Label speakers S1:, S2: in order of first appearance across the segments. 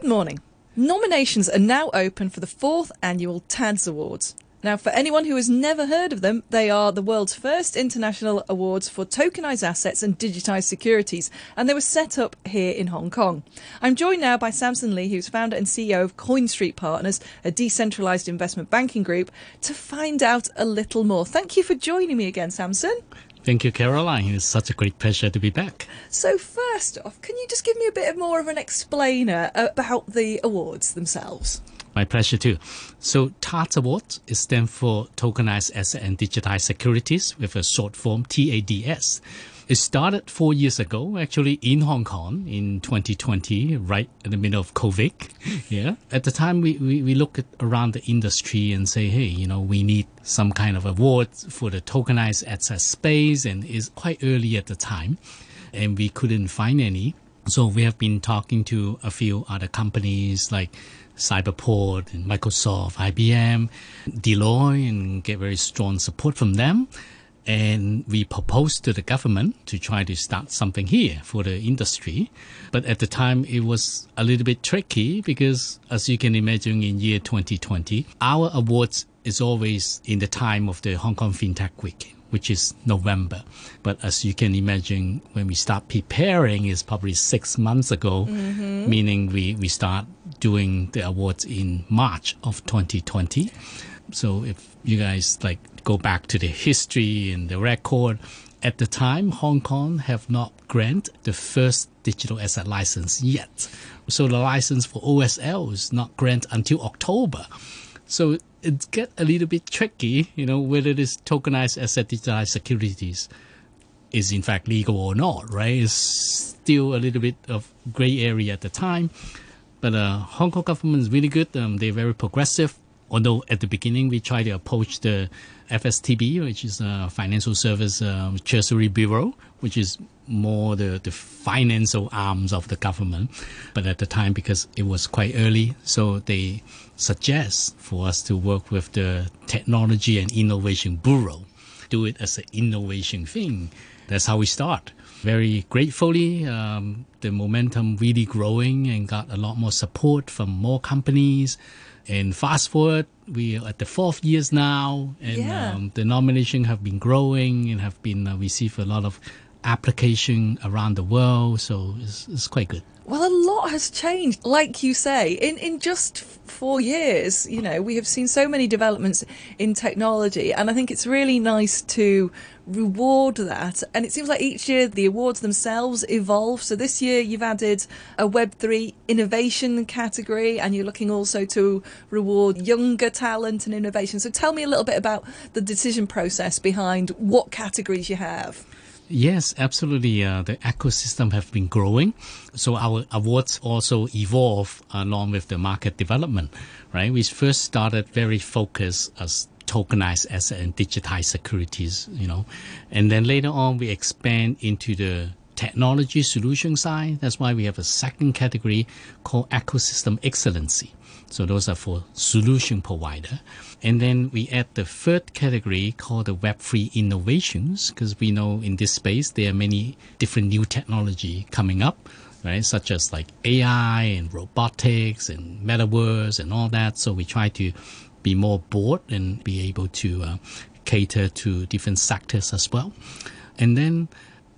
S1: Good morning. Nominations are now open for the fourth annual TADS Awards. Now, for anyone who has never heard of them, they are the world's first international awards for tokenized assets and digitized securities, and they were set up here in Hong Kong. I'm joined now by Samson Lee, who's founder and CEO of CoinStreet Partners, a decentralized investment banking group, to find out a little more. Thank you for joining me again, Samson.
S2: Thank you, Caroline. It's such a great pleasure to be back.
S1: So, first off, can you just give me a bit more of an explainer about the awards themselves?
S2: My pleasure too. So TADS Awards is stand for Tokenized Asset and Digitized Securities with a short form TADS. It started four years ago, actually in Hong Kong in 2020, right in the middle of COVID. Yeah. At the time, we, we, we look at around the industry and say, hey, you know, we need some kind of award for the tokenized asset space, and it's quite early at the time, and we couldn't find any. So we have been talking to a few other companies like Cyberport and Microsoft, IBM, Deloitte, and get very strong support from them. And we proposed to the government to try to start something here for the industry. But at the time, it was a little bit tricky because, as you can imagine, in year 2020, our awards is always in the time of the Hong Kong FinTech Week which is November. But as you can imagine, when we start preparing is probably six months ago, mm-hmm. meaning we, we start doing the awards in March of 2020. So if you guys like go back to the history and the record, at the time, Hong Kong have not granted the first digital asset license yet. So the license for OSL is not granted until October. So it get a little bit tricky, you know, whether this tokenized asset digitalized securities is in fact legal or not, right? It's still a little bit of gray area at the time. But uh, Hong Kong government is really good. Um, they're very progressive. Although at the beginning we tried to approach the FSTB, which is a financial service uh, treasury bureau, which is more the, the financial arms of the government. But at the time, because it was quite early, so they suggest for us to work with the Technology and Innovation Bureau, do it as an innovation thing. That's how we start. Very gratefully, um, the momentum really growing and got a lot more support from more companies. And fast forward, we are at the fourth years now, and yeah. um, the nomination have been growing and have been uh, received a lot of application around the world. So it's, it's quite good.
S1: Well, a lot has changed. Like you say, in, in just four years, you know, we have seen so many developments in technology. And I think it's really nice to reward that. And it seems like each year the awards themselves evolve. So this year you've added a Web3 innovation category and you're looking also to reward younger talent and innovation. So tell me a little bit about the decision process behind what categories you have.
S2: Yes, absolutely. Uh, the ecosystem have been growing, so our awards also evolve along with the market development. Right, we first started very focused as tokenized asset and digitized securities, you know, and then later on we expand into the technology solution side. That's why we have a second category called ecosystem excellency. So those are for solution provider. And then we add the third category called the Web3 innovations, because we know in this space there are many different new technology coming up, right? Such as like AI and robotics and metaverse and all that. So we try to be more broad and be able to uh, cater to different sectors as well. And then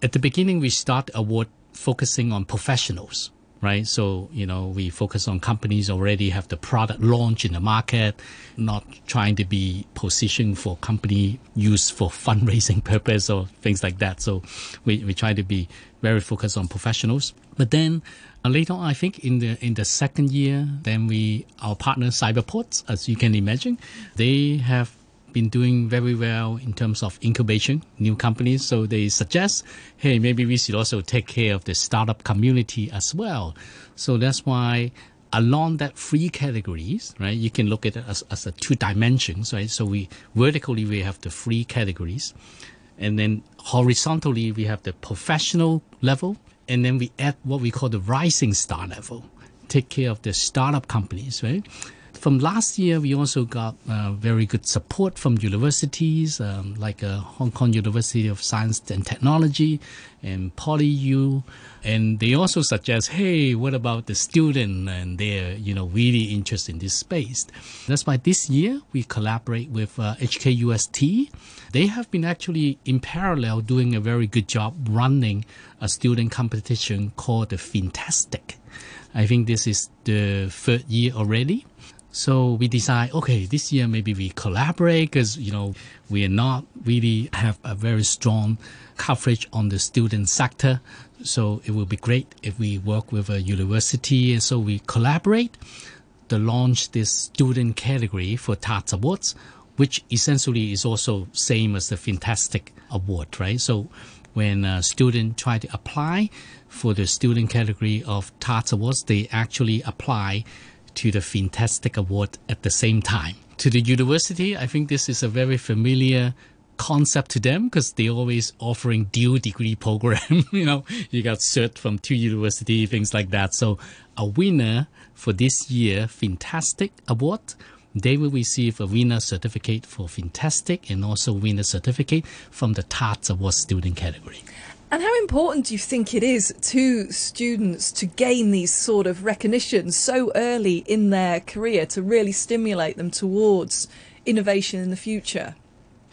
S2: at the beginning, we start award focusing on professionals right? So, you know, we focus on companies already have the product launch in the market, not trying to be positioned for company use for fundraising purpose or things like that. So we, we try to be very focused on professionals. But then uh, later on, I think in the in the second year, then we our partner Cyberports, as you can imagine, they have been doing very well in terms of incubation, new companies. So they suggest, hey, maybe we should also take care of the startup community as well. So that's why along that three categories, right, you can look at it as, as a two dimensions, right? So we vertically we have the three categories. And then horizontally we have the professional level. And then we add what we call the rising star level. Take care of the startup companies, right? From last year, we also got uh, very good support from universities um, like uh, Hong Kong University of Science and Technology and PolyU. And they also suggest, hey, what about the student? And they're, you know, really interested in this space. That's why this year we collaborate with uh, HKUST. They have been actually in parallel doing a very good job running a student competition called the Fantastic. I think this is the third year already. So we decide, okay, this year maybe we collaborate because, you know, we are not really have a very strong coverage on the student sector. So it will be great if we work with a university. And so we collaborate to launch this student category for TADS Awards, which essentially is also same as the Fantastic Award, right? So when a student try to apply for the student category of TADS Awards, they actually apply to the Fantastic Award at the same time. To the university, I think this is a very familiar concept to them because they're always offering dual degree program. you know, you got cert from two university, things like that. So a winner for this year Fantastic Award, they will receive a winner certificate for Fantastic and also winner certificate from the TADS Award student category.
S1: And how important do you think it is to students to gain these sort of recognitions so early in their career to really stimulate them towards innovation in the future?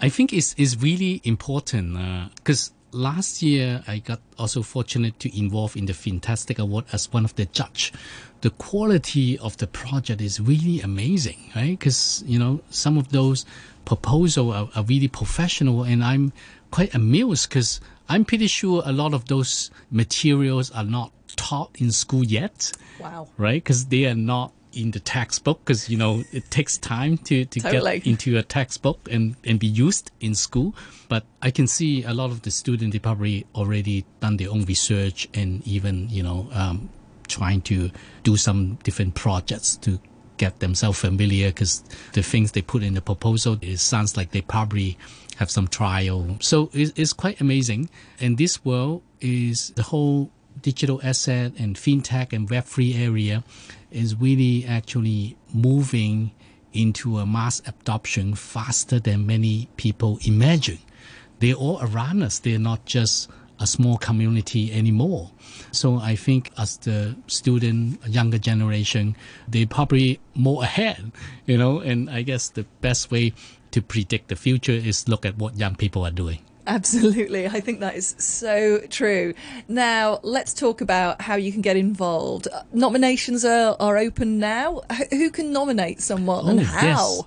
S2: I think it's, it's really important because uh, last year I got also fortunate to involve in the Fantastic Award as one of the judge. The quality of the project is really amazing, right? Because you know some of those proposals are, are really professional, and I'm quite amused because I'm pretty sure a lot of those materials are not taught in school yet.
S1: Wow.
S2: Right? Because they are not in the textbook because you know it takes time to, to
S1: totally.
S2: get into a textbook and, and be used in school but i can see a lot of the students they probably already done their own research and even you know um, trying to do some different projects to get themselves familiar because the things they put in the proposal it sounds like they probably have some trial so it's, it's quite amazing and this world is the whole digital asset and fintech and web3 area is really actually moving into a mass adoption faster than many people imagine. They're all around us. They're not just a small community anymore. So I think as the student, younger generation, they probably more ahead, you know, and I guess the best way to predict the future is look at what young people are doing.
S1: Absolutely. I think that is so true. Now, let's talk about how you can get involved. Nominations are, are open now. Who can nominate someone
S2: oh,
S1: and how?
S2: Yes.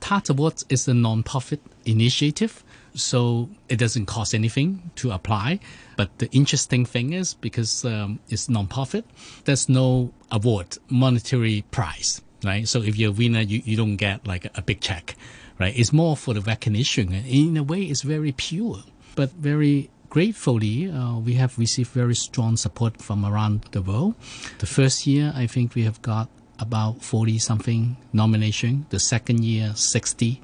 S2: TADS Awards is a non-profit initiative, so it doesn't cost anything to apply. But the interesting thing is because um, it's non-profit, there's no award, monetary prize, right? So if you're a winner, you, you don't get like a, big check right? It's more for the recognition. In a way, it's very pure, but very gratefully, uh, we have received very strong support from around the world. The first year, I think we have got about 40 something nomination. The second year, 60.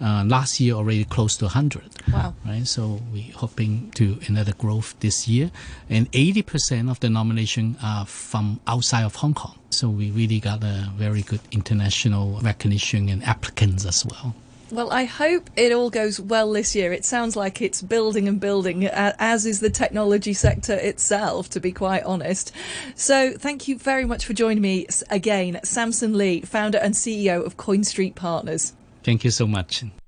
S2: Uh, last year already close to 100
S1: wow.
S2: Right? So we're hoping to another growth this year. And 80% of the nomination are from outside of hong kong. So we really got a very good international recognition and applicants as well.
S1: Well, I hope it all goes well this year. It sounds like it's building and building, as is the technology sector itself, to be quite honest. So, thank you very much for joining me again, Samson Lee, founder and CEO of CoinStreet Partners.
S2: Thank you so much.